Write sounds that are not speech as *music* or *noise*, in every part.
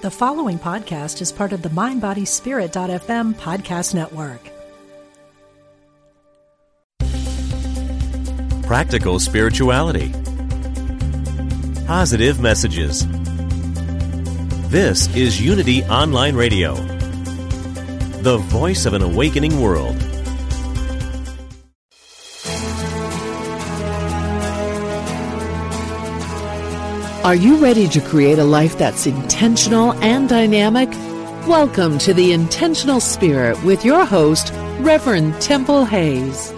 The following podcast is part of the MindBodySpirit.fm podcast network. Practical spirituality. Positive messages. This is Unity Online Radio, the voice of an awakening world. Are you ready to create a life that's intentional and dynamic? Welcome to the Intentional Spirit with your host, Reverend Temple Hayes.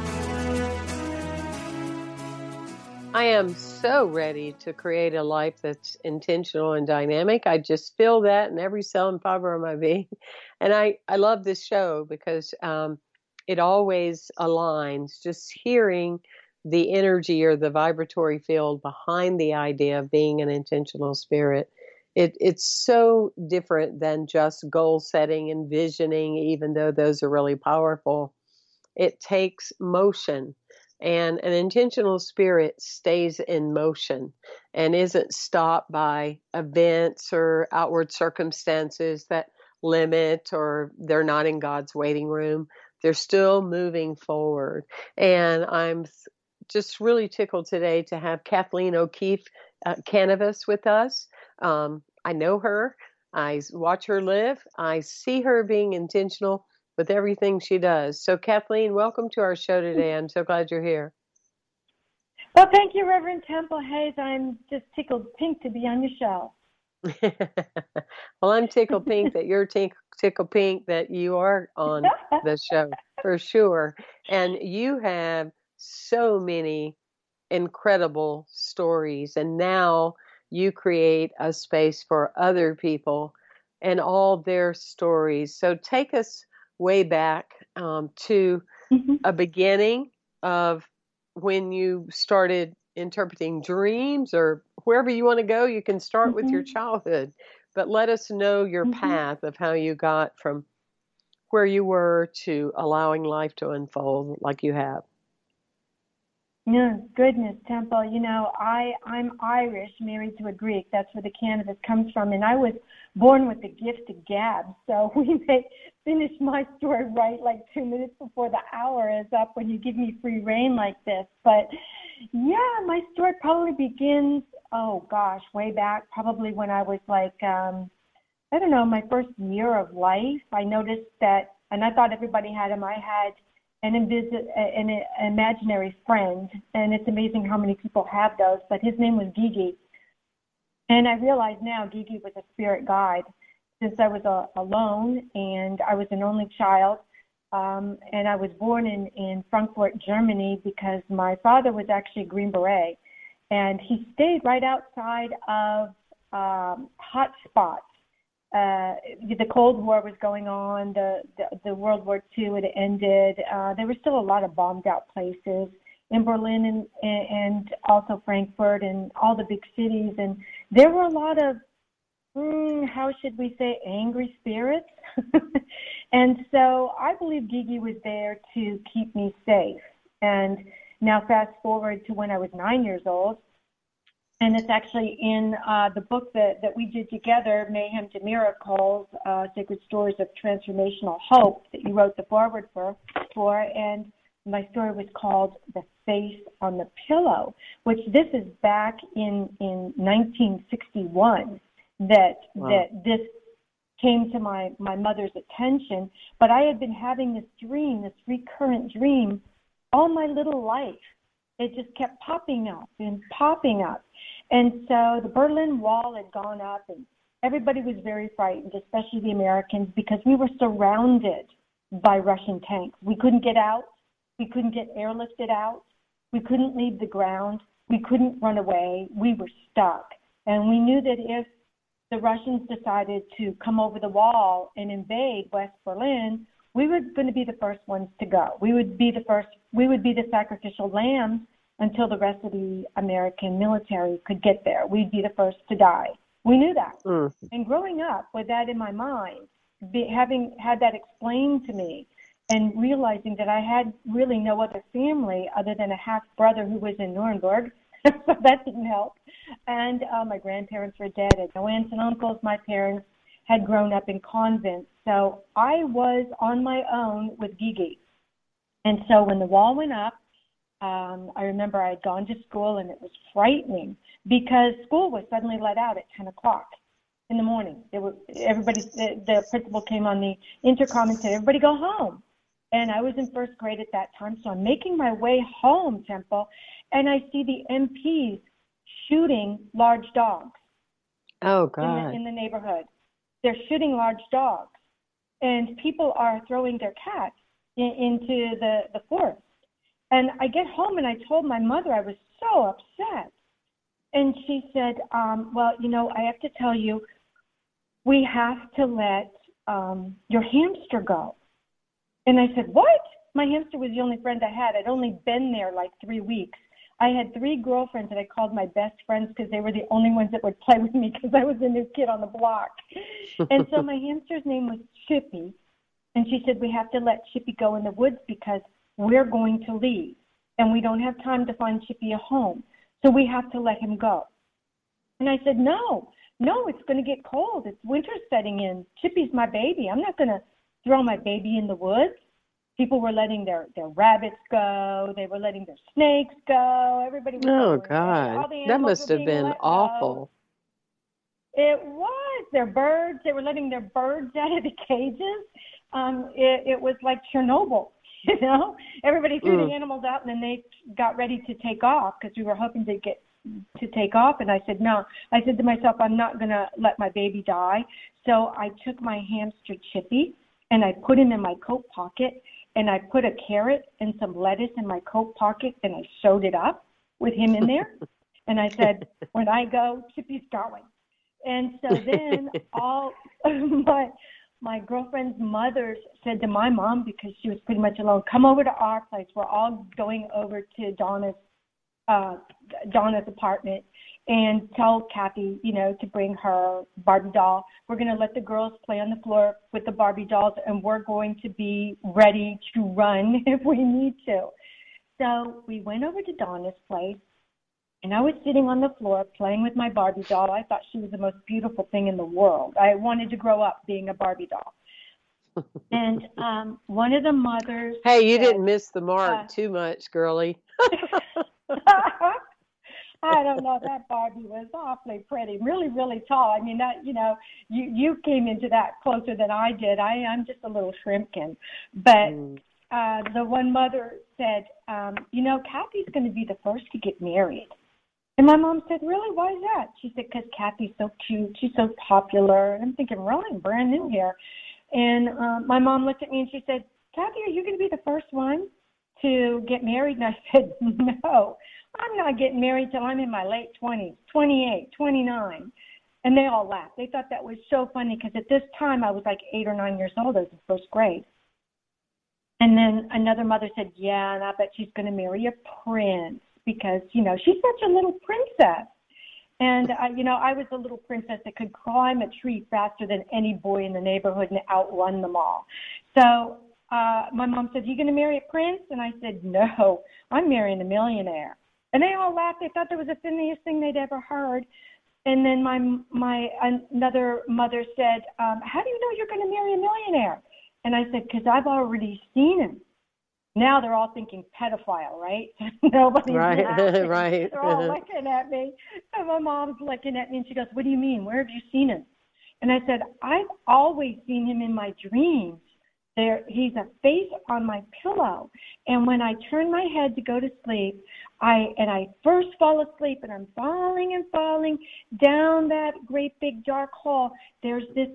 I am so ready to create a life that's intentional and dynamic. I just feel that in every cell and fiber of my being. *laughs* And I, I love this show because um, it always aligns. Just hearing the energy or the vibratory field behind the idea of being an intentional spirit. It, it's so different than just goal setting and visioning, even though those are really powerful. It takes motion, and an intentional spirit stays in motion and isn't stopped by events or outward circumstances that limit or they're not in God's waiting room. They're still moving forward. And I'm just really tickled today to have Kathleen O'Keefe uh, Kanavos with us. Um, I know her. I watch her live. I see her being intentional with everything she does. So, Kathleen, welcome to our show today. I'm so glad you're here. Well, thank you, Reverend Temple Hayes. I'm just tickled pink to be on your show. *laughs* well, I'm tickled pink that you're t- tickled pink that you are on *laughs* the show for sure. And you have so many incredible stories. And now you create a space for other people and all their stories. So take us way back um, to mm-hmm. a beginning of when you started interpreting dreams or wherever you want to go. You can start mm-hmm. with your mm-hmm. childhood, but let us know your mm-hmm. path of how you got from where you were to allowing life to unfold like you have. No, goodness, Temple. You know, I I'm Irish, married to a Greek. That's where the Kanavos comes from, and I was born with the gift of gab. So *laughs* we may finish my story right like two minutes before the hour is up when you give me free reign like this. But yeah, my story probably begins. Oh gosh, way back, probably when I was like, um, I don't know, my first year of life. I noticed that, and I thought everybody had them. I had an, invis- an, imaginary friend, and it's amazing how many people have those. But his name was Gigi, and I realize now Gigi was a spirit guide since I was a, alone and I was an only child. Um, and I was born in, in Frankfurt, Germany, because my father was actually a Green Beret, and he stayed right outside of um, hot spots uh, the Cold War was going on, the, the, the World War II had ended. Uh, there were still a lot of bombed out places in Berlin and, and also Frankfurt and all the big cities. And there were a lot of, mm, how should we say, angry spirits. *laughs* and so I believe Gigi was there to keep me safe. And now fast forward to when I was nine years old and it's actually in uh, the book that, that we did together, Mayhem to Miracles, uh, Sacred Stories of Transformational Hope, that you wrote the forward for, for, and my story was called The Face on the Pillow, which this is back in, in 1961 that, wow. that this came to my, my mother's attention. But I had been having this dream, this recurrent dream, all my little life. It just kept popping up and popping up and so the Berlin Wall had gone up, and everybody was very frightened, especially the Americans, because we were surrounded by Russian tanks. We couldn't get out. We couldn't get airlifted out. We couldn't leave the ground. We couldn't run away. We were stuck. And we knew that if the Russians decided to come over the wall and invade West Berlin, we were going to be the first ones to go. We would be the first, we would be the sacrificial lambs until the rest of the American military could get there. We'd be the first to die. We knew that. Mm. And growing up with that in my mind, be, having had that explained to me, and realizing that I had really no other family other than a half brother who was in Nuremberg, *laughs* so that didn't help. And uh, my grandparents were dead. I had no aunts and uncles. My parents had grown up in convents. So I was on my own with Gigi. And so when the wall went up, um, I remember I had gone to school and it was frightening because school was suddenly let out at 10 o'clock in the morning. It was everybody. The, the principal came on the intercom and said, "Everybody go home." And I was in first grade at that time, so I'm making my way home, Temple, and I see the MPs shooting large dogs. Oh God! In the, in the neighborhood, they're shooting large dogs, and people are throwing their cats in, into the the forest. And I get home and I told my mother I was so upset. And she said, um, Well, you know, I have to tell you, we have to let um, your hamster go. And I said, What? My hamster was the only friend I had. I'd only been there like three weeks. I had three girlfriends that I called my best friends because they were the only ones that would play with me because I was the new kid on the block. and so *laughs* my hamster's name was Chippy. And she said, We have to let Chippy go in the woods because we're going to leave. And we don't have time to find Chippy a home. So we have to let him go. And I said, No, no, it's going to get cold. It's winter setting in. Chippy's my baby. I'm not going to throw my baby in the woods. People were letting their their rabbits go. They were letting their snakes go. Everybody was. Oh God, that must have been awful. Go. It was their birds. They were letting their birds *laughs* out of the cages. Um, it, it was like Chernobyl. *laughs* You know, everybody threw mm. the animals out, and then they got ready to take off because we were hoping to get to take off and I said no. I said to myself I'm not going to let my baby die. So I took my hamster Chippy and I put him in my coat pocket and I put a carrot and some lettuce in my coat pocket and I sewed it up with him in there. *laughs* And I said when I go Chippy's going. And so then *laughs* all my my girlfriend's mother said to my mom because she was pretty much alone come over to our place we're all going over to Donna's uh, Donna's apartment and tell Kathy, you know, to bring her Barbie doll. We're going to let the girls play on the floor with the Barbie dolls, and we're going to be ready to run *laughs* if we need to. So we went over to Donna's place, and I was sitting on the floor playing with my Barbie doll. I thought she was the most beautiful thing in the world. I wanted to grow up being a Barbie doll. *laughs* and um one of the mothers Hey, you said, didn't miss the mark uh, too much, girlie. *laughs* *laughs* I don't know. That Barbie was awfully pretty, really, really tall. I mean, that you know, you you came into that closer than I did. I I'm just a little shrimpkin, but mm. uh, the one mother said, um, you know, Kathy's going to be the first to get married. And my mom said, really? Why is that? She said, because Kathy's so cute. She's so popular. And I'm thinking, really? I'm brand new here. And uh, my mom looked at me and she said, Kathy, are you going to be the first one? to get married? And I *laughs* said, no, I'm not getting married till I'm in my late 20s, 28, 29. And they all laughed. They thought that was so funny because at this time I was like eight or nine years old. I was in first grade. And then another mother said, yeah, and I bet she's going to marry a prince because, you know, she's such a little princess. And, uh, you know, I was a little princess that could climb a tree faster than any boy in the neighborhood and outrun them all. So uh, my mom said, "You going to marry a prince?" And I said, "No, I'm marrying a millionaire." And they all laughed. They thought that was the funniest thing they'd ever heard. And then my my another mother said, um, "How do you know you're going to marry a millionaire?" And I said, "Because I've already seen him." Now they're all thinking pedophile, right? *laughs* Nobody's right, *laughs* right. They're all looking at me, and my mom's looking at me, and she goes, "What do you mean? Where have you seen him?" And I said, "I've always seen him in my dreams." There he's a face on my pillow. And when i turn my head to go to sleep i and i first fall asleep and i'm falling and falling down that great big dark hall there's this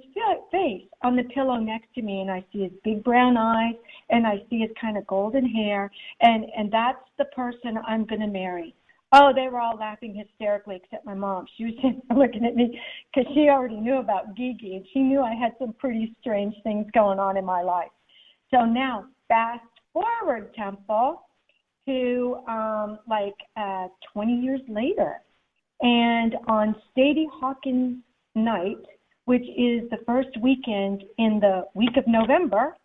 face on the pillow next to me and i see his big brown eyes and i see his kind of golden hair and and that's the person i'm going to marry Oh, they were all laughing hysterically except my mom. She was *laughs* there looking at me because she already knew about Gigi and she knew I had some pretty strange things going on in my life. So now, fast forward, Temple, to um, like uh, 20 years later. And on Sadie Hawkins night, which is the first weekend in the week of November,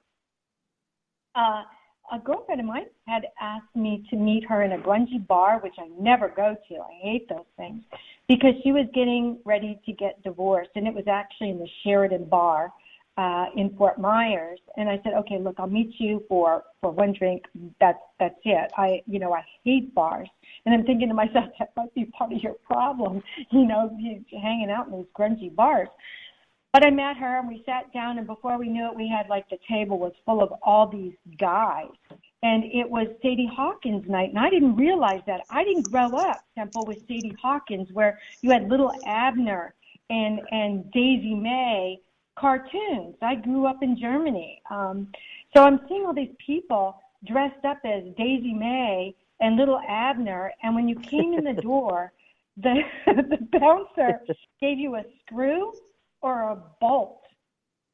uh, a girlfriend of mine had asked me to meet her in a grungy bar, which I never go to. I hate those things because she was getting ready to get divorced, and it was actually in the Sheraton bar uh, in Fort Myers. And I said, okay, look, I'll meet you for for one drink. That's that's it. I you know I hate bars, and I'm thinking to myself *laughs* that might be part of your problem. You know, hanging out in these grungy bars. But I met her and we sat down, and before we knew it, we had like the table was full of all these guys. And it was Sadie Hawkins night, and I didn't realize that. I didn't grow up Temple with Sadie Hawkins, where you had little Abner and and Daisy Mae cartoons. I grew up in Germany, um, so I'm seeing all these people dressed up as Daisy Mae and little Abner. And when you came in the *laughs* door, the *laughs* the bouncer gave you a screw or a bolt.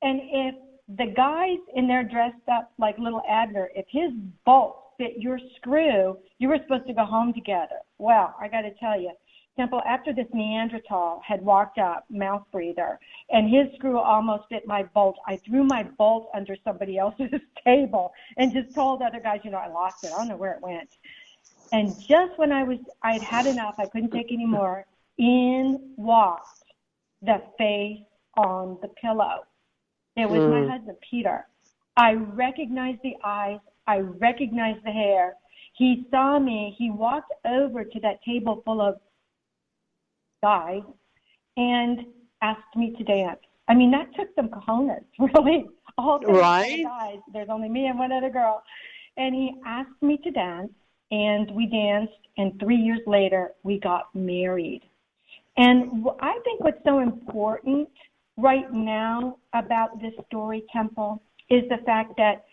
And if the guys in there dressed up like little Abner, if his bolt fit your screw, you were supposed to go home together. Well, I got to tell you, Temple, after this Neanderthal had walked up, mouth breather, and his screw almost fit my bolt, I threw my bolt under somebody else's *laughs* table and just told other guys, you know, I lost it. I don't know where it went. And just when I was, I'd had enough, I couldn't take any more, in walked the face on the pillow. It was mm. my husband, Peter. I recognized the eyes. I recognized the hair. He saw me. He walked over to that table full of guys and asked me to dance. I mean, that took some cojones, *laughs* really. All the right. guys. There's only me and one other girl. And he asked me to dance, and we danced. And three years later, we got married. And I think what's so important right now about this story temple is the fact that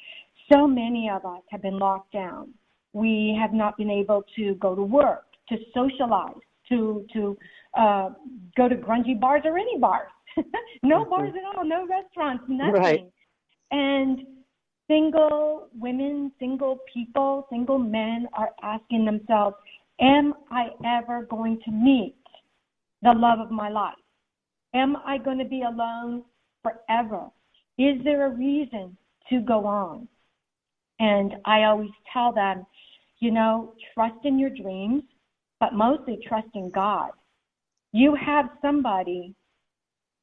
so many of us have been locked down. We have not been able to go to work, to socialize, to to uh, go to grungy bars or any bars. *laughs* no mm-hmm. bars at all, no restaurants, nothing. Right. And single women, single people, single men are asking themselves, Am I ever going to meet the love of my life? Am I going to be alone forever? Is there a reason to go on? And I always tell them, you know, trust in your dreams, but mostly trust in God. You have somebody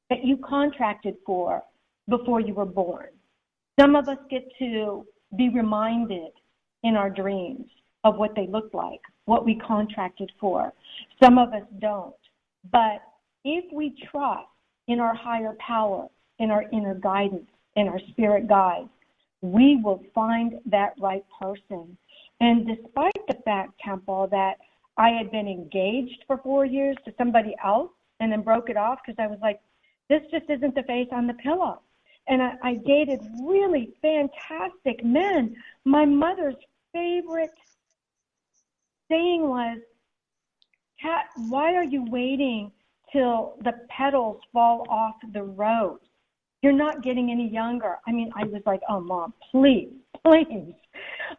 that you contracted for before you were born. Some of us get to be reminded in our dreams of what they look like, what we contracted for. Some of us don't. But if we trust in our higher power, in our inner guidance, in our spirit guide, we will find that right person. And despite the fact, Temple, that I had been engaged for four years to somebody else and then broke it off because I was like, this just isn't the face on the pillow. And I, I dated really fantastic men. My mother's favorite saying was, Kat, why are you waiting till the petals fall off the rose. You're not getting any younger. I mean, I was like, oh, mom, please, *laughs* please.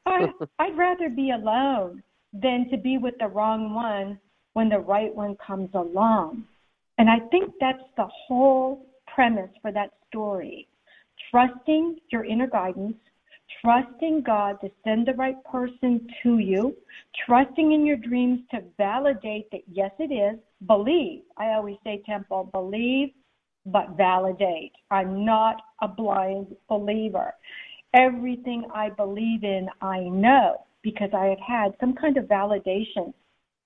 I, *laughs* I'd rather be alone than to be with the wrong one when the right one comes along. And I think that's the whole premise for that story. Trusting your inner guidance, trusting God to send the right person to you, trusting in your dreams to validate that yes, it is, believe. I always say, Temple, believe, but validate. I'm not a blind believer. Everything I believe in, I know because I have had some kind of validation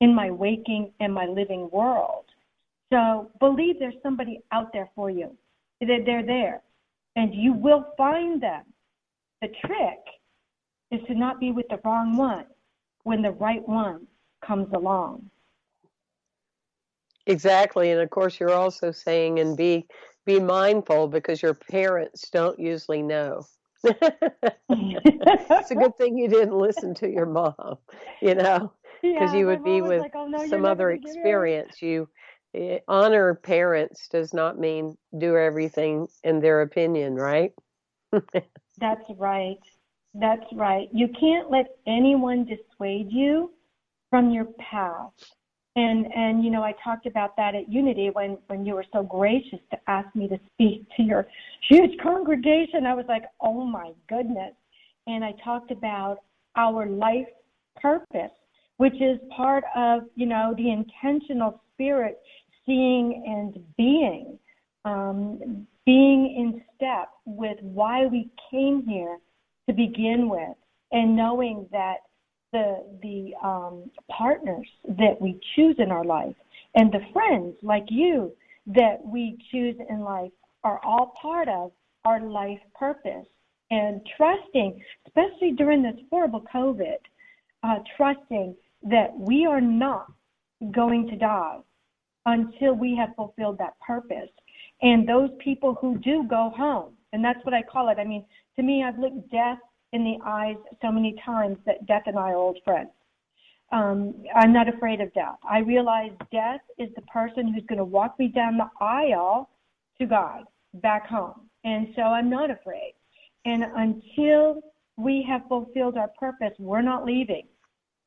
in my waking and my living world. So believe there's somebody out there for you. That they're there. And you will find them. The trick is to not be with the wrong one when the right one comes along. Exactly, and of course you're also saying and be be mindful because your parents don't usually know. *laughs* it's a good thing you didn't listen to your mom, you know, because *laughs* yeah, you would be with like, oh, no, some other experience. You eh, honor parents does not mean do everything in their opinion, right? *laughs* That's right. That's right. You can't let anyone dissuade you from your path. And and you know, I talked about that at Unity when when you were so gracious to ask me to speak to your huge congregation. I was like, "Oh my goodness." and I talked about our life purpose, which is part of, you know, the intentional spirit seeing and being, um, being in step with why we came here to begin with, and knowing that the the um, partners that we choose in our life and the friends like you that we choose in life are all part of our life purpose and trusting, especially during this horrible COVID, uh, trusting that we are not going to die until we have fulfilled that purpose. And those people who do go home, and that's what I call it. I mean, to me, I've looked death in the eyes so many times that death and I are old friends. Um, I'm not afraid of death. I realize death is the person who's going to walk me down the aisle to God, back home. And so I'm not afraid. And until we have fulfilled our purpose, we're not leaving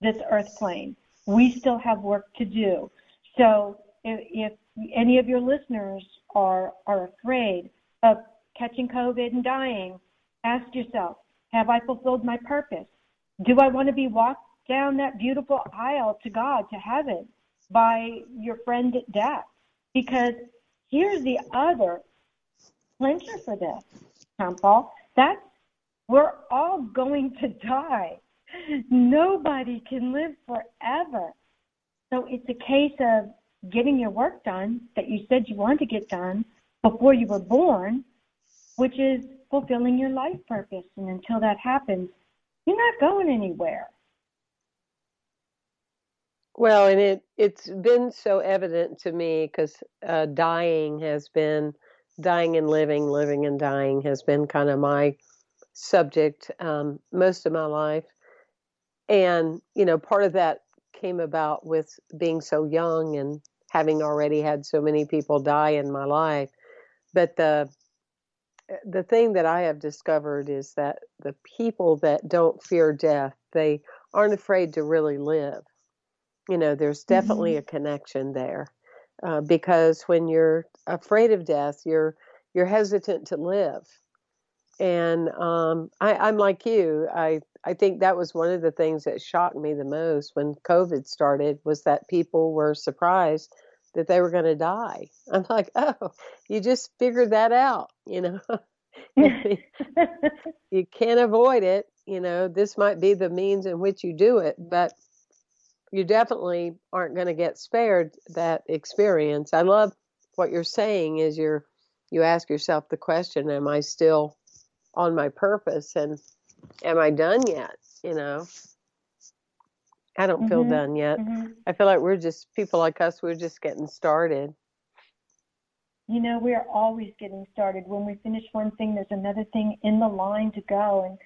this earth plane. We still have work to do. So if, if any of your listeners are, are afraid of catching COVID and dying, ask yourself, have I fulfilled my purpose? Do I want to be walked down that beautiful aisle to God, to heaven, by your friend at death? Because here's the other clincher for this, Temple. That's we're all going to die. Nobody can live forever. So it's a case of getting your work done that you said you wanted to get done before you were born, which is fulfilling your life purpose. And until that happens, you're not going anywhere. Well, and it it's been so evident to me because uh, dying has been dying and living, living and dying has been kind of my subject um, most of my life. And, you know, part of that came about with being so young and having already had so many people die in my life. But the the thing that I have discovered is that the people that don't fear death, they aren't afraid to really live. You know, there's definitely mm-hmm. a connection there. Uh, because when you're afraid of death, you're you're hesitant to live. And um, I, I'm like you. I I think that was one of the things that shocked me the most when COVID started was that people were surprised that they were going to die. I'm like, oh, you just figured that out, you know. *laughs* *laughs* you can't avoid it. You know, this might be the means in which you do it, but you definitely aren't going to get spared that experience. I love what you're saying is you're you ask yourself the question, am I still on my purpose and am I done yet? You know, I don't mm-hmm. feel done yet. Mm-hmm. I feel like we're just people like us, we're just getting started. You know, we're always getting started. When we finish one thing, there's another thing in the line to go. And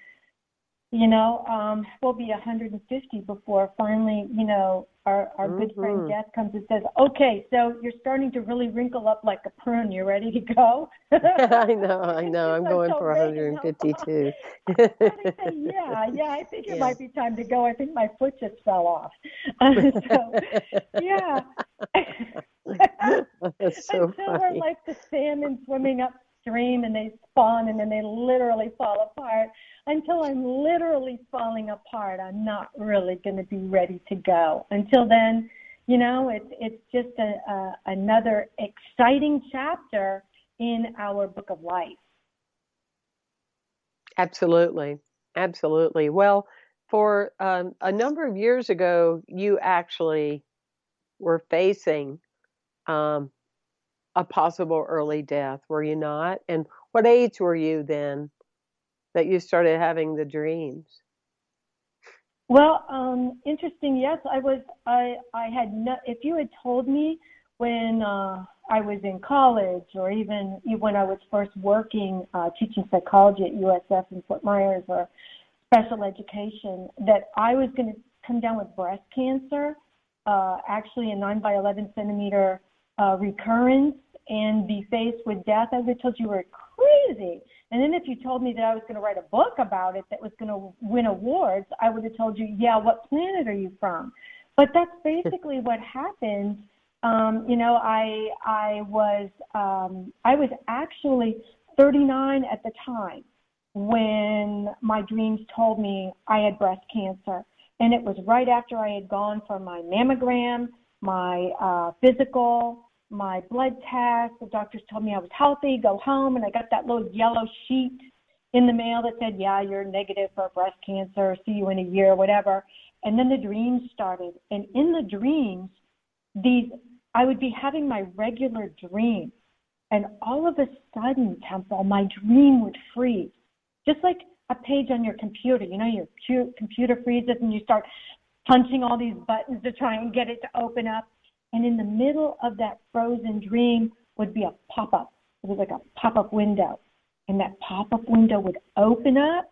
you know, um, we'll be 150 before finally, you know, our, our mm-hmm. good friend mm-hmm. Death comes and says, okay, so you're starting to really wrinkle up like a prune. You're ready to go? *laughs* I know, I know. I'm going for 152. *laughs* yeah, yeah, I think it yeah. might be time to go. I think my foot just fell off. *laughs* So, yeah. That's so Until funny. we're like the salmon swimming upstream and they spawn and then they literally fall apart until I'm literally falling apart, I'm not really going to be ready to go. Until then, you know, it's it's just a, a, another exciting chapter in our book of life. Absolutely, absolutely. Well, for um, a number of years ago, you actually were facing um, a possible early death, were you not? And what age were you then? that you started having the dreams? Well, um, interesting. Yes, I was. I I had. No, if you had told me when uh, I was in college, or even when I was first working uh, teaching psychology at USF in Fort Myers or special education, that I was going to come down with breast cancer, uh, actually a nine by eleven centimeter uh, recurrence, and be faced with death, I would have told you were crazy. And then if you told me that I was going to write a book about it that was going to win awards, I would have told you, yeah, what planet are you from? But that's *laughs* basically what happened. Um, you know, I I was um, I was actually 39 at the time, when my dreams told me I had breast cancer. And it was right after I had gone for my mammogram, my uh, physical, my blood test. The doctors told me I was healthy, go home, and I got that little yellow sheet in the mail that said, Yeah, you're negative for breast cancer, see you in a year, whatever. And then the dreams started. And in the dreams, these I would be having my regular dream. And all of a sudden, Temple, my dream would freeze. Just like a page on your computer. You know, your computer freezes and you start punching all these buttons to try and get it to open up. And in the middle of that frozen dream would be a pop up. It was like a pop up window. And that pop up window would open up.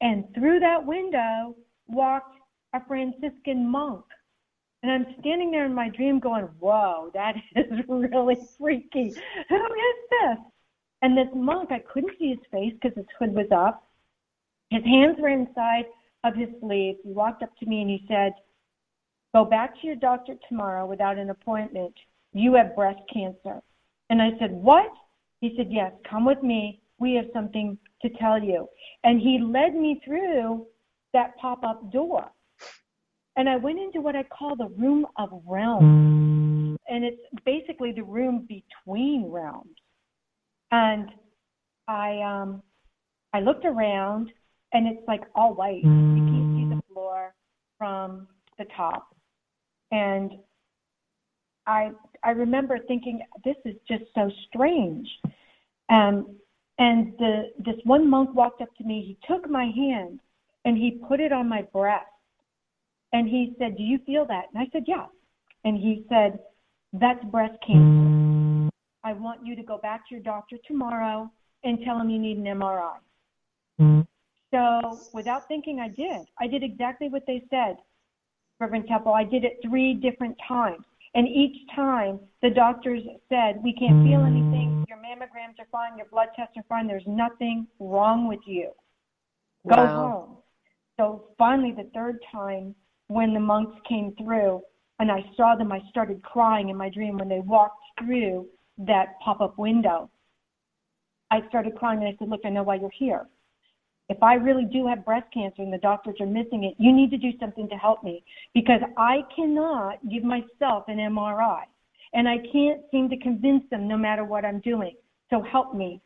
And through that window walked a Franciscan monk. And I'm standing there in my dream going, whoa, that *laughs* is really freaky. Who is this? And this monk, I couldn't see his face because his hood was up. His hands were inside of his sleeve. He walked up to me and he said, Go back to your doctor tomorrow without an appointment. You have breast cancer. And I said, What? He said, Yes, come with me. We have something to tell you. And he led me through that pop up door. And I went into what I call the room of realms. And it's basically the room between realms. And I um I looked around and it's like all white. You can't see the mm. floor from the top. And I I remember thinking this is just so strange. Um, and the this one monk walked up to me. He took my hand and he put it on my breast. And he said, "Do you feel that?" And I said, "Yeah." And he said, "That's breast cancer. Mm. I want you to go back to your doctor tomorrow and tell him you need an MRI." Mm. So, without thinking, I did. I did exactly what they said. Reverend Temple. I did it three different times. And each time the doctors said, We can't feel hmm. anything. Your mammograms are fine. Your blood tests are fine. There's nothing wrong with you. Go wow. home. So finally, the third time, when the monks came through and I saw them, I started crying in my dream when they walked through that pop up window. I started crying and I said, Look, I know why you're here if I really do have breast cancer and the doctors are missing it, you need to do something to help me because I cannot give myself an MRI and I can't seem to convince them no matter what I'm doing. So help me.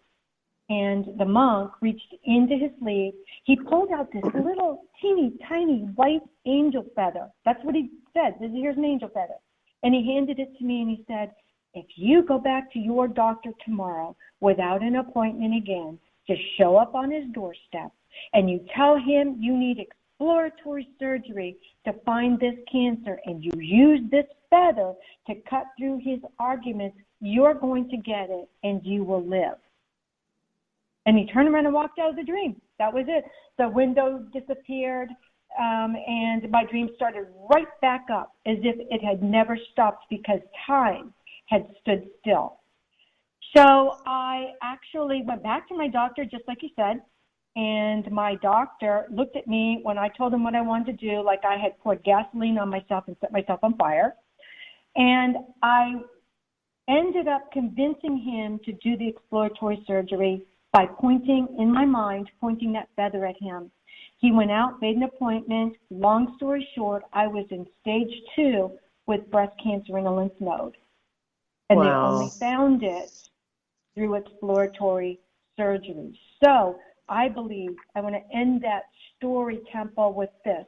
And the monk reached into his sleeve. He pulled out this little teeny tiny white angel feather. That's what he said. This here's an angel feather. And he handed it to me and he said, if you go back to your doctor tomorrow without an appointment again, just show up on his doorstep and you tell him you need exploratory surgery to find this cancer and you use this feather to cut through his arguments, you're going to get it and you will live. And he turned around and walked out of the dream. That was it. The window disappeared, um, and my dream started right back up as if it had never stopped because time had stood still. So I actually went back to my doctor, just like you said, and my doctor looked at me when I told him what I wanted to do, like I had poured gasoline on myself and set myself on fire. And I ended up convincing him to do the exploratory surgery by pointing in my mind, pointing that feather at him. He went out, made an appointment. Long story short, I was in stage two with breast cancer in a lymph node. And wow. they only found it through exploratory surgery. So I believe, I want to end that story temple with this.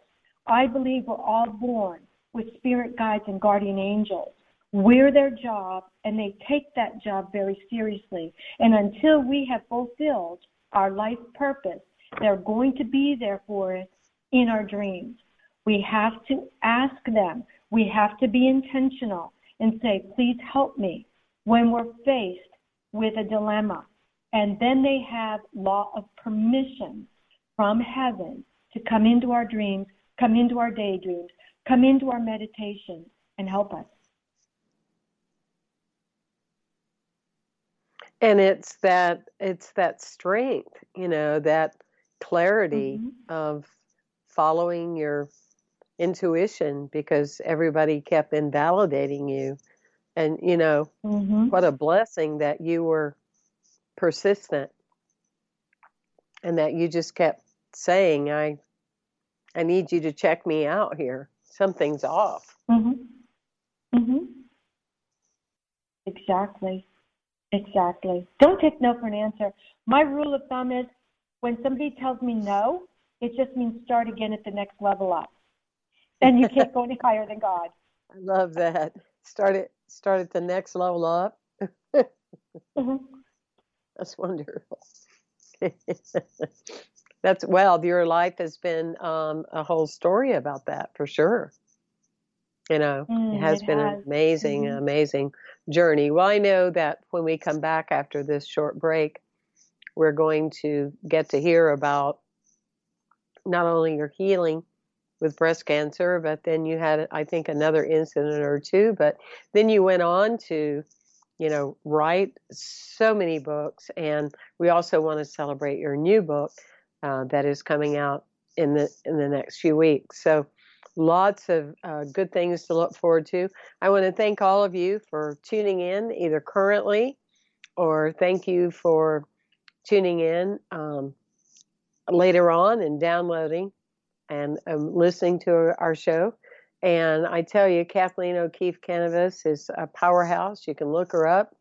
I believe we're all born with spirit guides and guardian angels. We're their job, and they take that job very seriously. And until we have fulfilled our life purpose, they're going to be there for us in our dreams. We have to ask them. We have to be intentional and say, please help me when we're faced with a dilemma. And then they have law of permission from heaven to come into our dreams, come into our daydreams, come into our meditation and help us. And it's that it's that strength, you know, that clarity mm-hmm. of following your intuition because everybody kept invalidating you and, you know, mm-hmm. what a blessing that you were persistent. and that you just kept saying, "I, I need you to check me out here. Something's off." Mhm. Mhm. Exactly. Exactly. Don't take no for an answer. My rule of thumb is when somebody tells me no, it just means start again at the next level up. And you can't *laughs* go any higher than God. I love that. Start it. Start at the next level up. *laughs* hmm That's wonderful. *laughs* That's well, your life has been um, a whole story about that for sure. You know, Mm, it has it been has. an amazing, Mhm. amazing journey. Well, I know that when we come back after this short break, we're going to get to hear about not only your healing with breast cancer, but then you had, I think, another incident or two. But then you went on to, you know, write so many books, and we also want to celebrate your new book uh, that is coming out in the in the next few weeks. So lots of uh, good things to look forward to. I want to thank all of you for tuning in, either currently or thank you for tuning in um, later on and downloading and um, listening to our show. And I tell you, Kathleen O'Keefe Kanavos is a powerhouse. You can look her up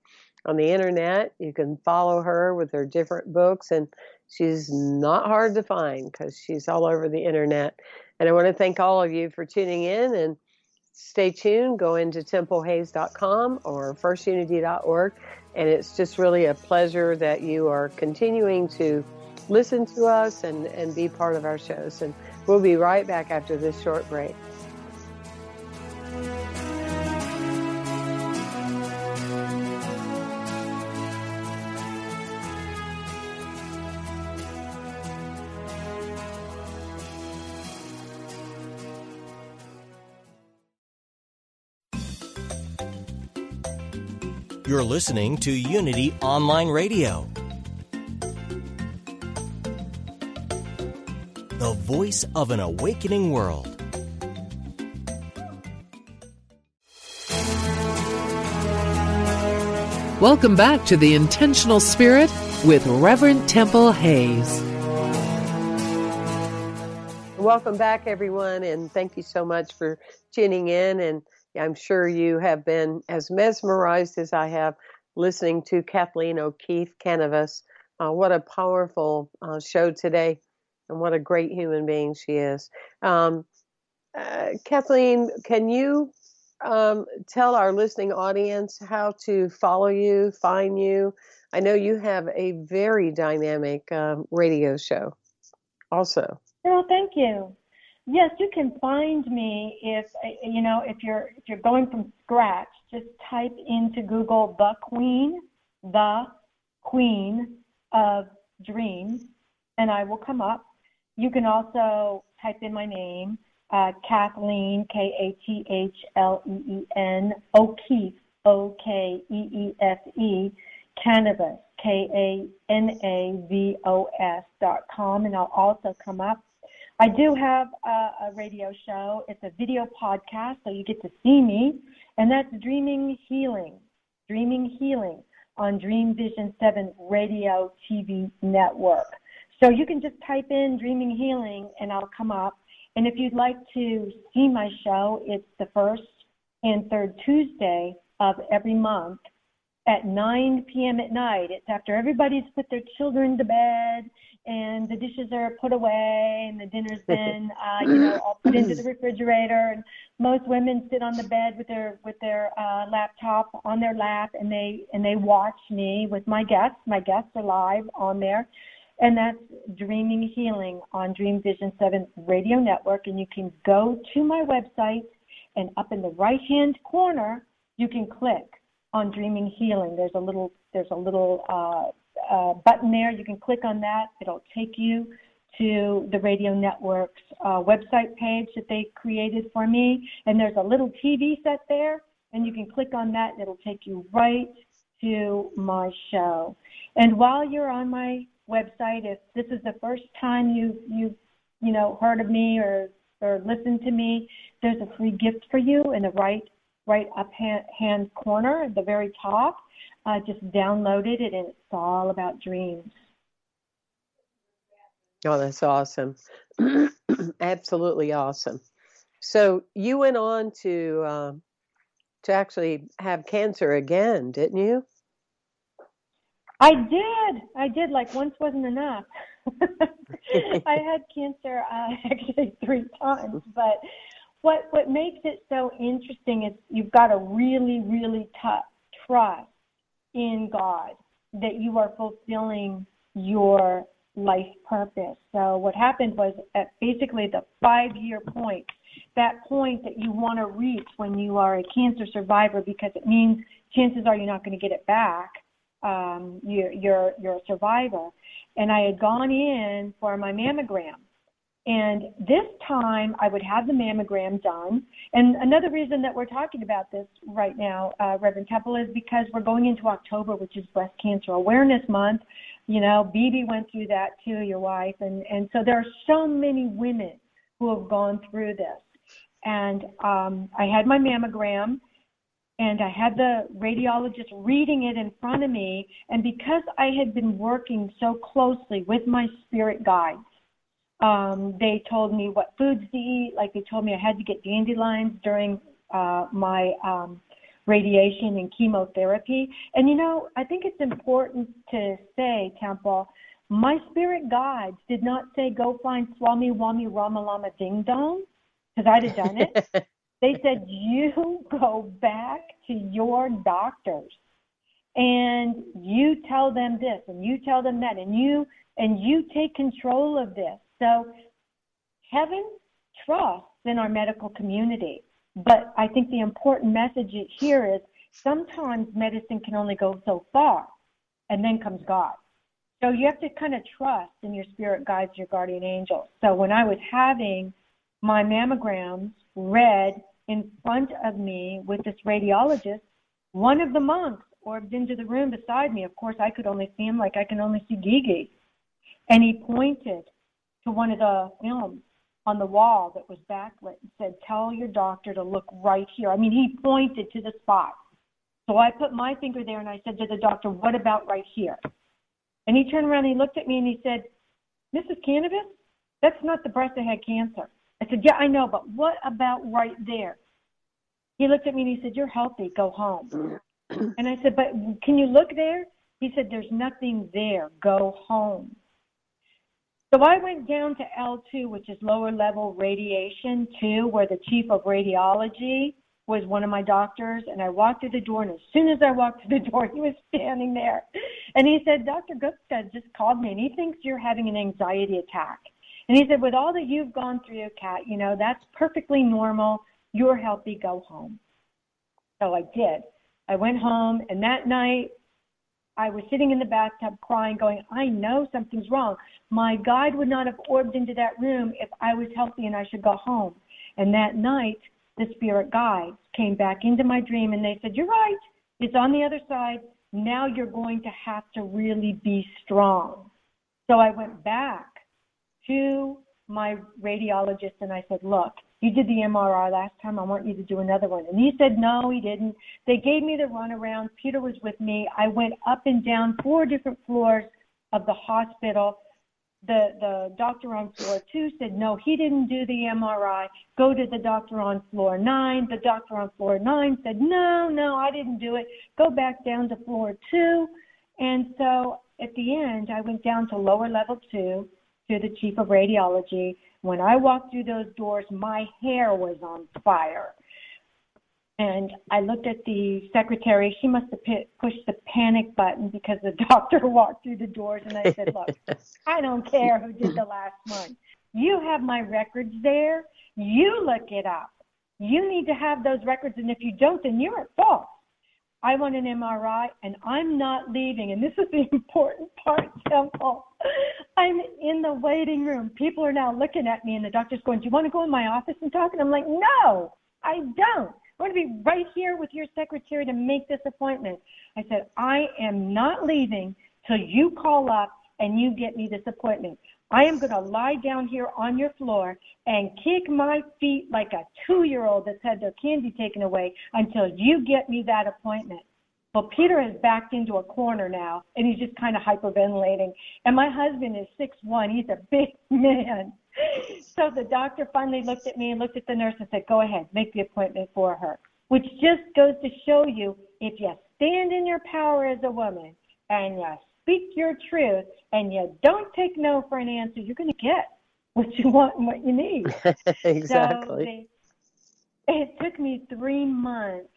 on the internet. You can follow her with her different books, and she's not hard to find because she's all over the internet. And I want to thank all of you for tuning in and stay tuned. Go into templehayes.com or firstunity.org. And it's just really a pleasure that you are continuing to listen to us and, and be part of our shows. And we'll be right back after this short break. You're listening to Unity Online Radio, the voice of an awakening world. Welcome back to The Intentional Spirit with Reverend Temple Hayes. Welcome back, everyone, and thank you so much for tuning in. And I'm sure you have been as mesmerized as I have listening to Kathleen O'Keefe Kanavos. Uh, what a powerful uh, show today, and what a great human being she is. Um, uh, Kathleen, can you um, tell our listening audience how to follow you, find you? I know you have a very dynamic um, radio show, also. Well, thank you. Yes, you can find me if you know if you're if you're going from scratch. Just type into Google the Queen, the Queen of Dreams, and I will come up. You can also type in my name, uh, Kathleen K A T H L E E N O'Keefe O K E E F E Kanavos K A N A V O S dot com, and I'll also come up. I do have a, a radio show. It's a video podcast, so you get to see me, and that's Dreaming Healing. Dreaming Healing on Dream Vision 7 Radio TV network. So you can just type in Dreaming Healing and I'll come up. And if you'd like to see my show, it's the first and third Tuesday of every month at 9 p.m. at night. It's after everybody's put their children to bed and the dishes are put away and the dinner's *laughs* been, uh, you know, all put into the refrigerator. And most women sit on the bed with their with their uh, laptop on their lap and they and they watch me with my guests. My guests are live on there. And that's Dreaming Healing on Dream Vision 7 Radio Network. And you can go to my website, and up in the right hand corner, you can click on Dreaming Healing. There's a little there's a little uh, uh, button there. You can click on that. It'll take you to the radio network's uh, website page that they created for me. And there's a little TV set there, and you can click on that, and it'll take you right to my show. And while you're on my website, if this is the first time you you you know heard of me or or listened to me, there's a free gift for you in the right right up hand, corner at the very top. Uh, just downloaded it, and it's all about dreams. Oh, that's awesome. *clears throat* Absolutely awesome. So you went on to uh, to actually have cancer again, didn't you? I did. I did. Like once wasn't enough. *laughs* I had cancer uh, *laughs* actually three times, but what what makes it so interesting is you've got to really, really tough trust in God that you are fulfilling your life purpose. So what happened was at basically the five year point, that point that you want to reach when you are a cancer survivor because it means chances are you're not going to get it back. Um, you're, you're, you're a survivor. And I had gone in for my mammogram and this time I would have the mammogram done. And another reason that we're talking about this right now, uh, Reverend Temple, is because we're going into October, which is Breast Cancer Awareness Month. You know, BB went through that too, your wife. And, and so there are so many women who have gone through this. And um, I had my mammogram and I had the radiologist reading it in front of me. And because I had been working so closely with my spirit guides, um, they told me what foods to eat. Like they told me I had to get dandelions during uh, my um, radiation and chemotherapy. And you know, I think it's important to say, Temple, my spirit guides did not say go find Swami Wami Rama Lama Ding Dong, because I'd have done it. *laughs* they said you *laughs* go back to your doctors and you tell them this and you tell them that and you and you take control of this so heaven trusts in our medical community. But I think the important message here is sometimes medicine can only go so far, and then comes God. So you have to kind of trust in your spirit guides, your guardian angels. So when I was having my mammograms read in front of me with this radiologist, one of the monks orbed into the room beside me. Of course, I could only see him like I can only see Gigi. And he pointed to one of the films on the wall that was backlit and said, Tell your doctor to look right here. I mean, he pointed to the spot. So I put my finger there and I said to the doctor, What about right here? And he turned around and he looked at me and he said, Mrs. Kanavos, that's not the breast that had cancer. I said, Yeah, I know, but what about right there? He looked at me and he said, You're healthy, go home. and I said, But can you look there? He said, There's nothing there, go home. So I went down to L2, which is lower level radiation 2, where the chief of radiology was one of my doctors. And I walked through the door, and as soon as I walked through the door, he was standing there. And he said, Dr. Gupta just called me, and he thinks you're having an anxiety attack. And he said, with all that you've gone through, Kat, you know, that's perfectly normal. You're healthy. Go home. So I did. I went home, and that night I was sitting in the bathtub crying, going, I know something's wrong. My guide would not have orbed into that room if I was healthy and I should go home. And that night, the spirit guides came back into my dream and they said, You're right. It's on the other side. Now you're going to have to really be strong. So I went back to my radiologist and I said, Look, you did the MRI last time. I want you to do another one. And he said, no, he didn't. They gave me the runaround. Peter was with me. I went up and down four different floors of the hospital. The, the doctor on floor two said, no, he didn't do the MRI. Go to the doctor on floor nine. The doctor on floor nine said, no, no, I didn't do it. Go back down to floor two. And so at the end, I went down to lower level two to the chief of radiology when I walked through those doors, my hair was on fire. And I looked at the secretary. She must have p- pushed the panic button because the *laughs* doctor walked through the doors. And I said, Look, *laughs* I don't care who did the last one. You have my records there. You look it up. You need to have those records. And if you don't, then you're at fault. I want an MRI and I'm not leaving. And this is the *laughs* important part, Temple. I'm in the waiting room. People are now looking at me and the doctor's going, Do you want to go in my office and talk? And I'm like, No, I don't. I want to be right here with your secretary to make this appointment. I said, I am not leaving till you call up and you get me this appointment. I am going to lie down here on your floor and kick my feet like a two year old that's had their candy taken away until you get me that appointment. Well, Peter has backed into a corner now, and he's just kind of hyperventilating. And my husband is six one; he's a big *laughs* man. So the doctor finally looked at me and looked at the nurse and said, "Go ahead, make the appointment for her." Which just goes to show you, if you stand in your power as a woman and you speak your truth and you don't take no for an answer, you're going to get what you want and what you need. *laughs* exactly. So they, it took me three months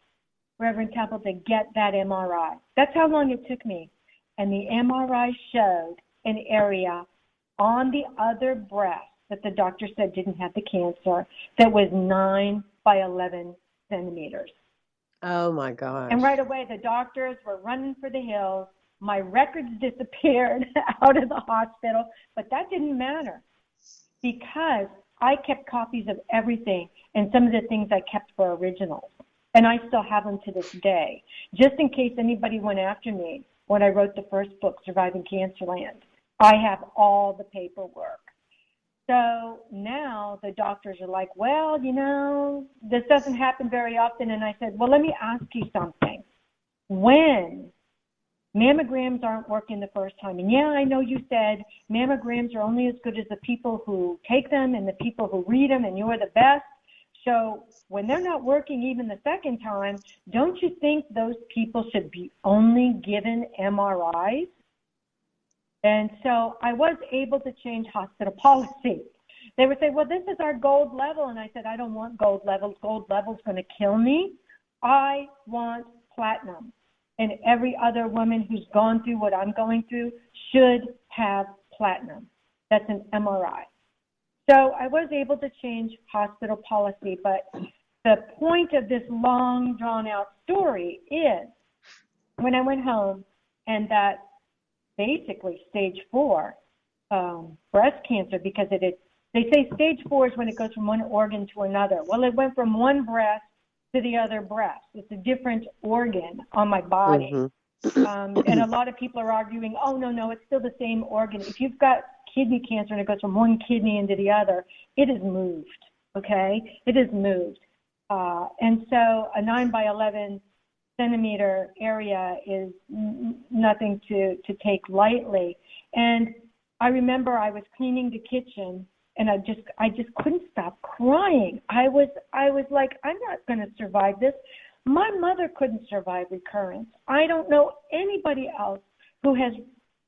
Reverend Temple to get that MRI. That's how long it took me. And the MRI showed an area on the other breast that the doctor said didn't have the cancer that was 9 by 11 centimeters. Oh my gosh. And right away, the doctors were running for the hills. My records disappeared *laughs* out of the hospital, but that didn't matter because I kept copies of everything, and some of the things I kept were originals and I still have them to this day, just in case anybody went after me when I wrote the first book, Surviving Cancerland. I have all the paperwork. So now the doctors are like, well, you know, this doesn't happen very often. And I said, well, let me ask you something. When mammograms aren't working the first time, and yeah, I know you said mammograms are only as good as the people who take them and the people who read them, and you're the best. So when they're not working even the second time, don't you think those people should be only given MRIs? And so I was able to change hospital *laughs* policy. They would say, well, this is our gold level. And I said, I don't want gold levels. Gold level's going to kill me. I want platinum. And every other woman who's gone through what I'm going through should have platinum. That's an MRI. So I was able to change hospital policy, but the point of this long drawn out story is when I went home and that basically stage four um, breast cancer because it is they say stage four is when it goes from one organ to another. Well, it went from one breast to the other breast. It's a different organ on my body. Mm-hmm. Um, and a lot of people are arguing, oh, no, no, it's still the same organ. If you've got kidney cancer and it goes from one kidney into the other, it is moved. Okay, it is moved. Uh, and so a 9 by 11 centimeter area is n- nothing to, to take lightly. And I remember I was cleaning the kitchen and I just I just couldn't stop crying. I was I was like I'm not going to survive this. My mother couldn't survive recurrence. I don't know anybody else who has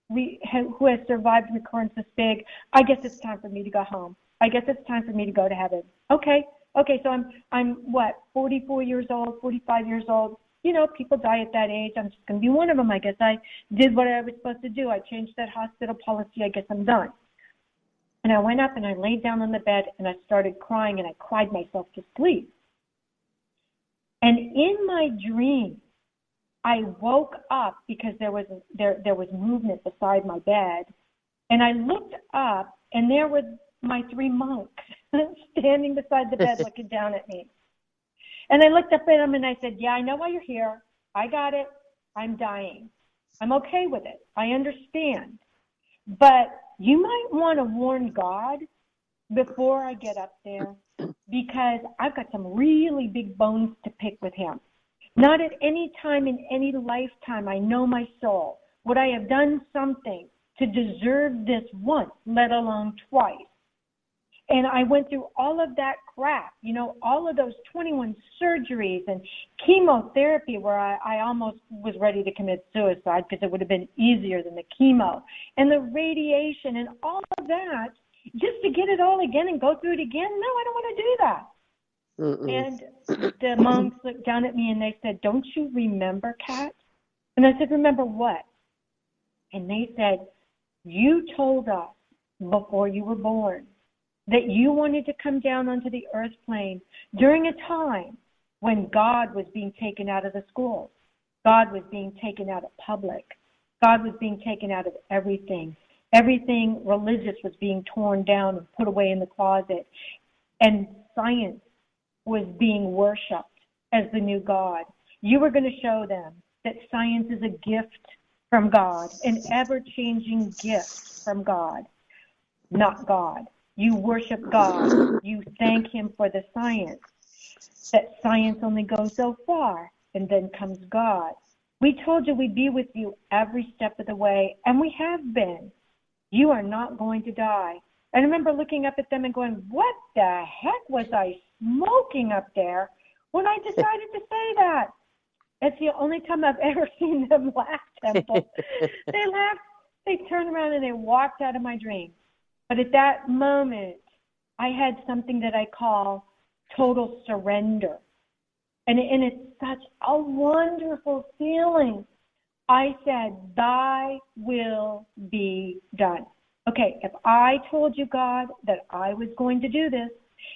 re, who has survived recurrence this big. I guess it's time for me to go home. I guess it's time for me to go to heaven. Okay, okay. So I'm I'm what 44 years old, 45 years old. You know, people die at that age. I'm just going to be one of them. I guess I did what I was supposed to do. I changed that hospital policy. I guess I'm done. And I went up and I laid down on the bed and I started crying and I cried myself to sleep. And in my dream, I woke up because there was there there was movement beside my bed, and I looked up, and there were my three monks *laughs* standing beside the bed, *laughs* looking down at me. And I looked up at them and I said, "Yeah, I know why you're here. I got it. I'm dying. I'm okay with it. I understand, but you might want to warn God before I get up there because I've got some really big bones to pick with Him." Not at any time in any lifetime I know my soul would I have done something to deserve this once, let alone twice. And I went through all of that crap, you know, all of those 21 surgeries and chemotherapy where I, I almost was ready to commit suicide because it would have been easier than the chemo and the radiation and all of that just to get it all again and go through it again. No, I don't want to do that. Mm-mm. And the *clears throat* monks looked down at me and they said, Don't you remember, Kat? And I said, Remember what? And they said, You told us before you were born that you wanted to come down onto the earth plane during a time when God was being taken out of the schools. God was being taken out of public. God was being taken out of everything. Everything religious was being torn down and put away in the closet. And science was being worshiped as the new God. You were going to show them that science is a gift from God, an ever changing gift from God, not God. You worship God. You thank Him for the science. That science only goes so far, and then comes God. We told you we'd be with you every step of the way, and we have been. You are not going to die. I remember looking up at them and going, What the heck was I smoking up there when I decided to say that? It's the only time I've *laughs* ever seen them laugh, Temple. *laughs* they laughed, they turned around and they walked out of my dream. But at that moment, I had something that I call total surrender. And, and it's such a wonderful feeling. I said, Thy will be done. Okay, if I told you, God, that I was going to do this,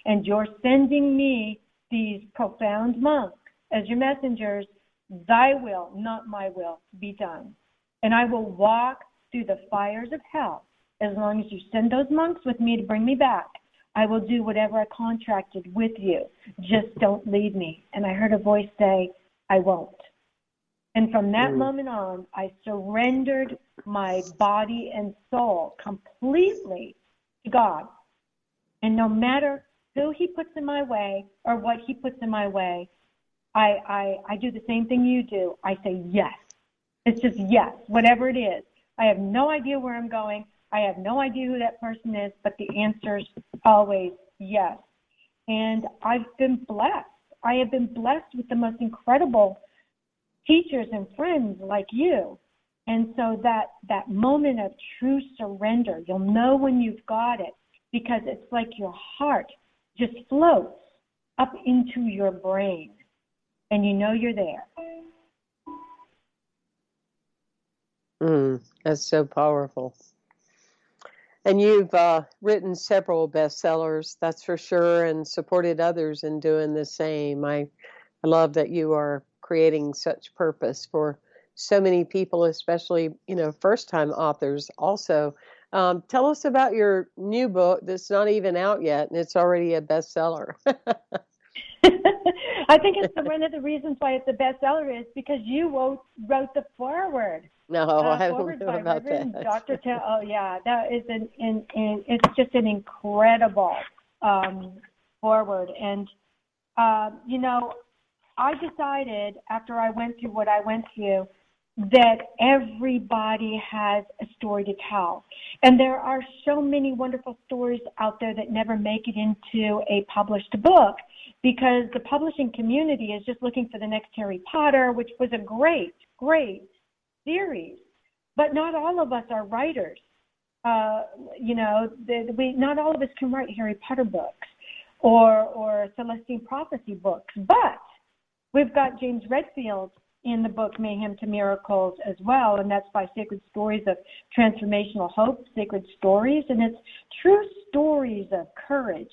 and you're sending me these profound monks as your messengers, thy will, not my will, be done. And I will walk through the fires of hell as long as you send those monks with me to bring me back. I will do whatever I contracted with you. Just don't leave me. And I heard a voice say, I won't. And from that mm. moment on, I surrendered my body and soul completely to God. And no matter who He puts in my way or what He puts in my way, I, I, I do the same thing you do. I say yes. It's just yes, whatever it is. I have no idea where I'm going. I have no idea who that person is, but the answer's always yes. And I've been blessed. I have been blessed with the most incredible teachers and friends like you. And so that, that moment of true surrender, you'll know when you've got it because it's like your heart just floats up into your brain and you know you're there. Mm, that's so powerful. And you've uh, written several bestsellers, that's for sure, and supported others in doing the same. I, I love that you are creating such purpose for so many people, especially you know first-time authors. Also, um, tell us about your new book that's not even out yet, and it's already a bestseller. *laughs* *laughs* I think it's one of the reasons why it's a bestseller is because you wrote, wrote the foreword. No, uh, I don't know about Reverend that. Dr. *laughs* T- oh yeah, that is an, an, an it's just an incredible um, foreword, and uh, you know, I decided after I went through what I went through that everybody has a story to tell. And there are so many wonderful stories out there that never make it into a published book because the publishing community is just looking for the next Harry Potter, which was a great, great series. But not all of us are writers. Uh, you know, the, we not all of us can write Harry Potter books or or Celestine prophecy books, but we've got James Redfield in the book Mayhem to Miracles as well, and that's by Sacred Stories of Transformational Hope, Sacred Stories, and it's true stories of courage,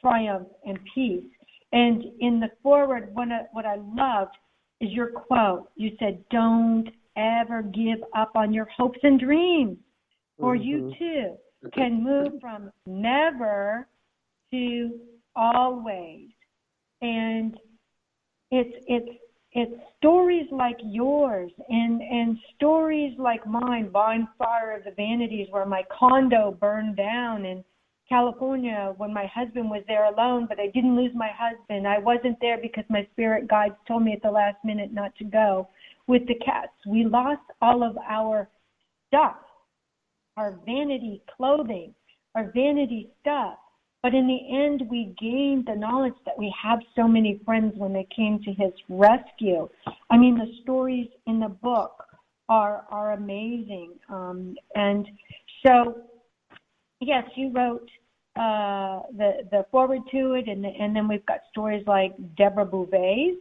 triumph, and peace. And in the foreword, what I loved is your quote. You said, Don't ever give up on your hopes and dreams, for mm-hmm. you too can move from never to always. And it's it's it's stories like yours and and stories like mine bonfire of the vanities where my condo burned down in california when my husband was there alone but i didn't lose my husband i wasn't there because my spirit guides told me at the last minute not to go with the cats we lost all of our stuff our vanity clothing our vanity stuff but in the end, we gained the knowledge that we have so many friends when they came to his rescue. I mean, the stories in the book are are amazing. Um, and so, yes, you wrote uh, the the forward to it, and and then we've got stories like Deborah Beauvais,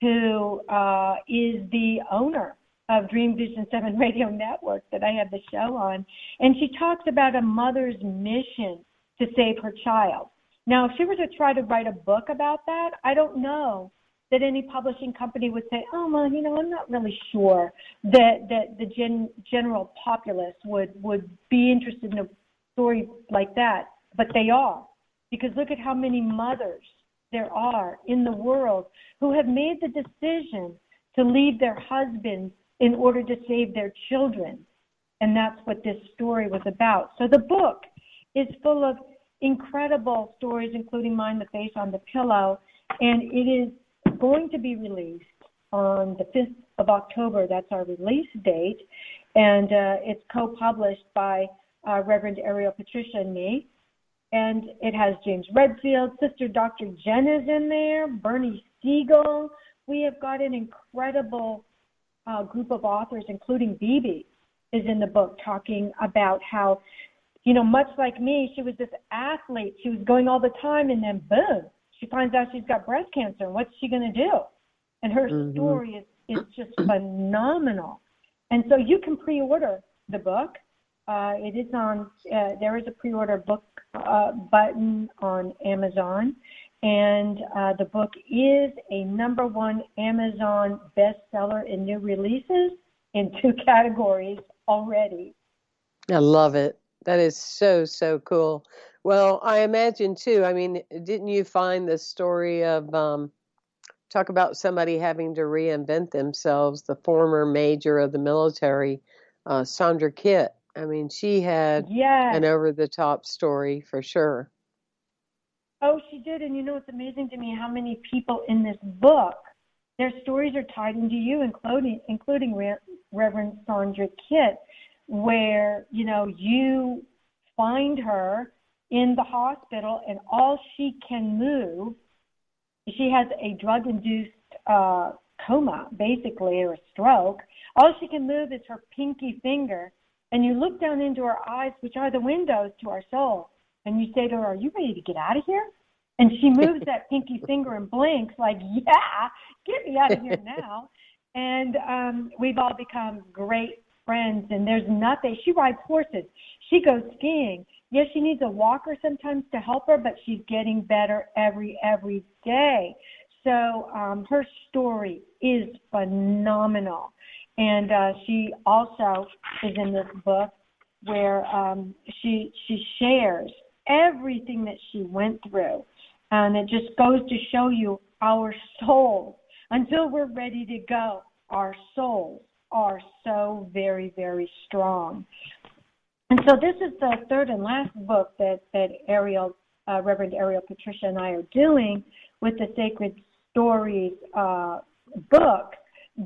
who uh, is the owner of Dream Vision 7 *laughs* Radio Network that I have the show on. And she talks about a mother's mission to save her child. Now, if she were to try to write a book about that, I don't know that any publishing company would say, "Oh, well, you know, I'm not really sure that that the gen, general populace would would be interested in a story like that." But they are, because look at how many mothers there are in the world who have made the decision to leave their husbands in order to save their children, and that's what this story was about. So the book is full of incredible stories, including mine, The Face on the Pillow, and it is going to be released on the 5th of October. That's our release date. And uh, it's co published by uh, Reverend Ariel Patricia and me. And it has James Redfield, Sister Dr. Jen is in there, Bernie Siegel. We have got an incredible uh, group of authors, including Bibi, is in the book talking about how, you know, much like me, she was this athlete. She was going all the time, and then boom, she finds out she's got breast cancer. And what's she going to do? And her mm-hmm. story is, is just phenomenal. And so you can pre order the book. Uh, it is on, uh, there is a pre order book uh, button on Amazon. And uh, the book is a number one Amazon bestseller in new releases in two *laughs* categories already. I love it. That is so, so cool. Well, I imagine too, I mean, didn't you find the story of, um, talk about somebody having to reinvent themselves, the former major of the military, uh, Sandra Kitt? I mean, she had yes. an over the top story for sure. Oh, she did. And you know, it's amazing to me how many people in this book, their stories are tied into you, including, including Re- Reverend Sandra Kitt, where, you know, you find her in the hospital and all she can move, she has a drug induced uh, coma, basically, or a stroke. All she can move is her pinky finger. And you look down into her eyes, which are the windows to our soul and you say to her, Are you ready to get out of here? And she moves that pinky *laughs* finger and blinks, like, Yeah, get me out of here now. And um, we've all become great friends. And there's nothing. She rides horses. She goes skiing. Yes, she needs a walker sometimes to help her, but she's getting better every every day. So um, her story is phenomenal, and uh, she also is in this book where um, she she shares everything that she went through. And it just goes to show you our souls, until we're ready to go, our souls are so very, very strong. And so this is the third and last book that, that Ariel, uh, Reverend Ariel Patricia and I are doing with the Sacred Stories uh, book.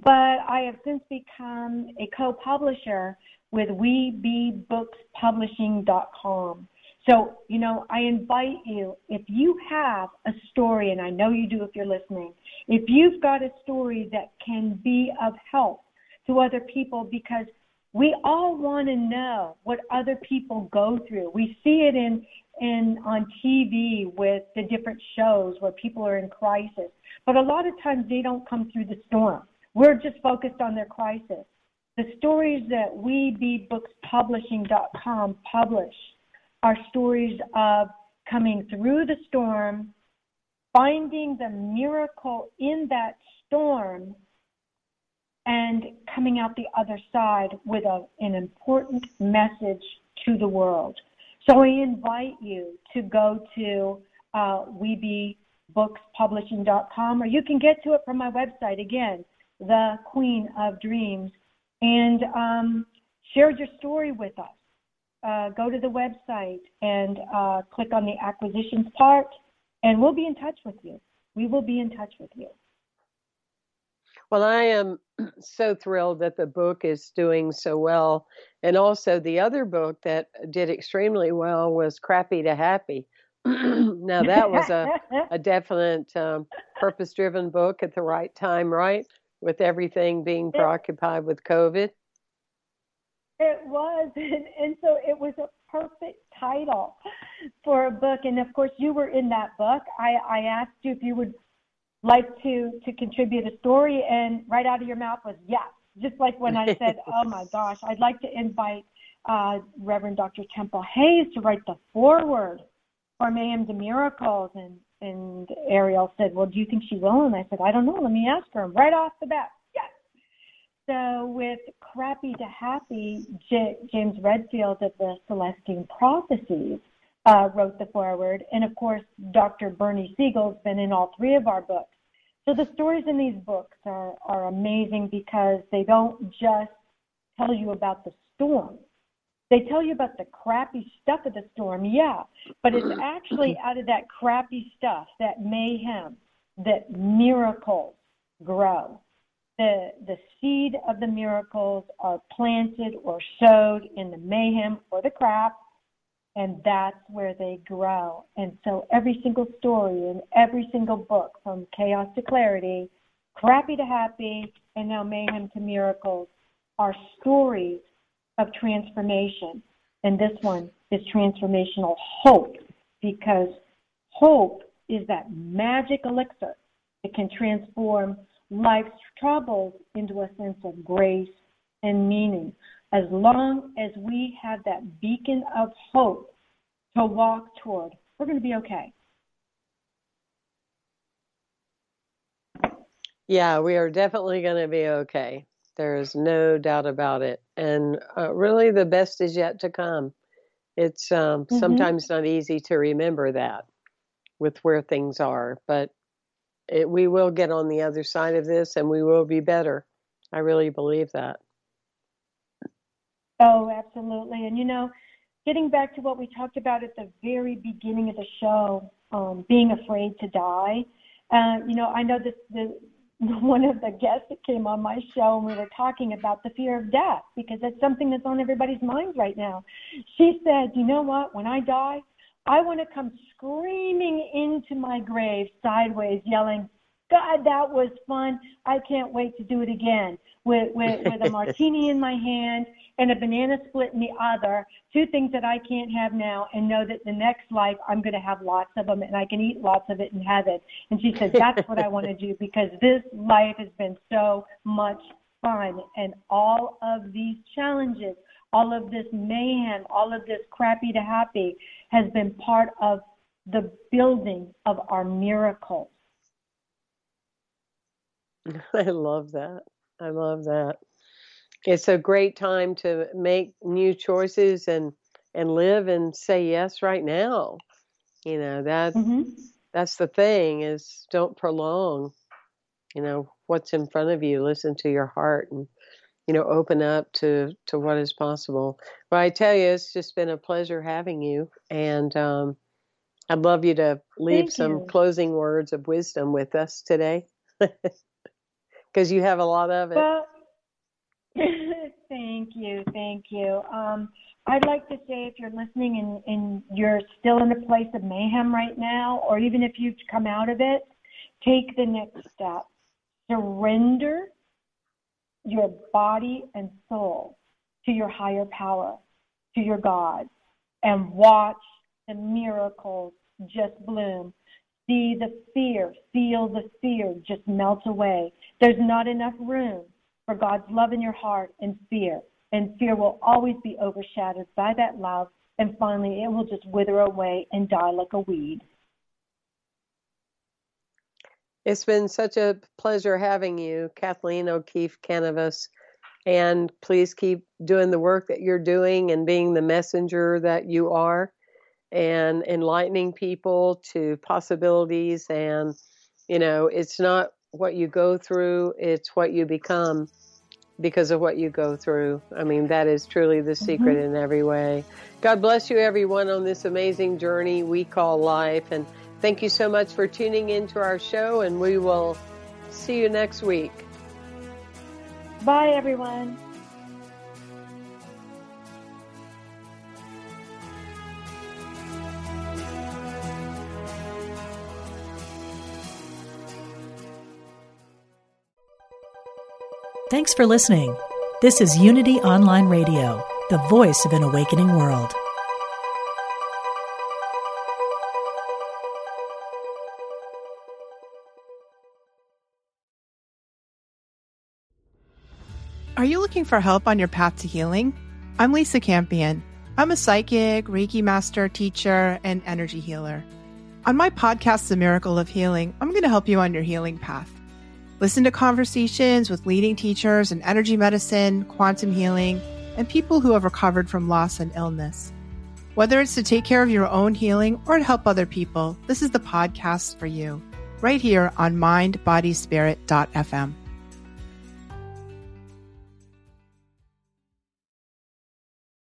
But I have since become a co-publisher with WeBeBooksPublishing.com. So, you know, I invite you, if you have a story, and I know you do if you're listening, if you've got a story that can be of help to other people, because we all want to know what other people go through. We see it in, in on TV with the different shows where people are in crisis, but a lot of times they don't come through the storm. We're just focused on their crisis. The stories that WeBeBooksPublishing.com publish are stories of coming through the storm, finding the miracle in that storm, and coming out the other side with a, an important message to the world. So I invite you to go to uh, WeBeBooksPublishing.com, or you can get to it from my website again, The Queen of Dreams, and um, share your story with us uh, go to the website and uh, click on the acquisitions part, and we'll be in touch with you. We will be in touch with you. Well, I am *clears throat* so thrilled that the book is doing so well. And also, the other book that did extremely well was Crappy to Happy. *clears throat* now, that was a, *laughs* a definite um, purpose driven book at the right time, right? With everything being preoccupied with COVID. It was, *laughs* and, and so it was a perfect title for a book. And of course, you were in that book. I, I asked you if you would like to to contribute a story, and right out of your mouth was yes. Just like when I said, *laughs* "Oh my gosh, I'd like to invite uh, Reverend Dr. Temple Hayes to write the foreword for Mayhem to Miracles," and and Ariel said, "Well, do you think she will?" And I said, "I don't know. Let me ask her." Right off the bat, yes. so with Crappy to Happy, J- James Redfield of the Celestine Prophecies uh, wrote the foreword, and of course, Dr. Bernie Siegel's been in all three of our books. So the stories in these books are, are amazing because they don't just tell you about the storm. They tell you about the crappy stuff of the storm, yeah, but it's *clears throat* actually out of that crappy stuff, that mayhem, that miracles grow. the the seed of the miracles are planted or sowed in the mayhem or the crap and that's where they grow and so every single story in every single book from chaos to clarity crappy to happy and now mayhem to miracles are stories of transformation and this one is transformational hope because hope is that magic elixir that can transform life's troubles into a sense of grace and meaning. As long as we have that beacon of hope to walk toward, we're going to be okay. Yeah, we are definitely going to be okay. There's no doubt about it. And uh, really, the best is yet to come. It's um, mm-hmm. sometimes not easy to remember that with where things are, but it, we will get on the other side of this and we will be better. I really believe that. Oh, absolutely. And you know, getting back to what we talked about at the very beginning of the show, um, being afraid to die. Uh, you know, I know this the *laughs* one of the guests that came on my show and we were talking about the fear of death because that's something that's on everybody's mind right now. She said, "You know what? When I die, I want to come screaming into my grave sideways, yelling, God, that was fun. I can't wait to do it again with, with, with a *laughs* martini in my hand and a banana split in the other, two things that I can't have now, and know that the next life I'm going to have lots of them and I can eat lots of it in heaven. And she said, That's what I want to do because this life has been so much fun. And all of these challenges, all of this mayhem, all of this crappy to happy has been part of the building of our miracles. *laughs* I love that. I love that. It's a great time to make new choices and and live and say yes right now. You know, that mm-hmm. that's the thing is don't prolong, you know, what's in front of you. Listen to your heart and you know, open up to to what is possible. But I tell you, it's just been a pleasure having you, and um, I'd love you to leave Thank some you. closing words of wisdom with us today, *laughs* because you have a lot of it. Well, *laughs* thank you, thank you. Um, I'd like to say, if you're listening and, and you're still in a place of mayhem right now, or even if you've come out of it, take the next step. Surrender your body and soul to your higher power, to your God, and watch the miracles just bloom. See the fear, feel the fear just melt away. There's not enough room for God's love in your heart and fear. And fear will always be overshadowed by that love. And finally, it will just wither away and die like a weed. It's been such a pleasure having you, Kathleen O'Keefe Kanavos. And please keep doing the work that you're doing and being the messenger that you are and enlightening people to possibilities. And, you know, it's not what you go through, it's what you become because of what you go through. I mean, that is truly the secret mm-hmm. in every way. God bless you, everyone, on this amazing journey we call life. And Thank you so much for tuning into our show, and we will see you next week. Bye, everyone. Thanks for listening. This is Unity Online Radio, the voice of an awakening world. Are you looking for help on your path to healing? I'm Lisa Campion. I'm a psychic, Reiki master, teacher, and energy healer. On my podcast, The Miracle of Healing, I'm going to help you on your healing path. Listen to conversations with leading teachers in energy medicine, quantum healing, and people who have recovered from loss and illness. Whether it's to take care of your own healing or to help other people, this is the podcast for you, right here on mindbodyspirit.fm.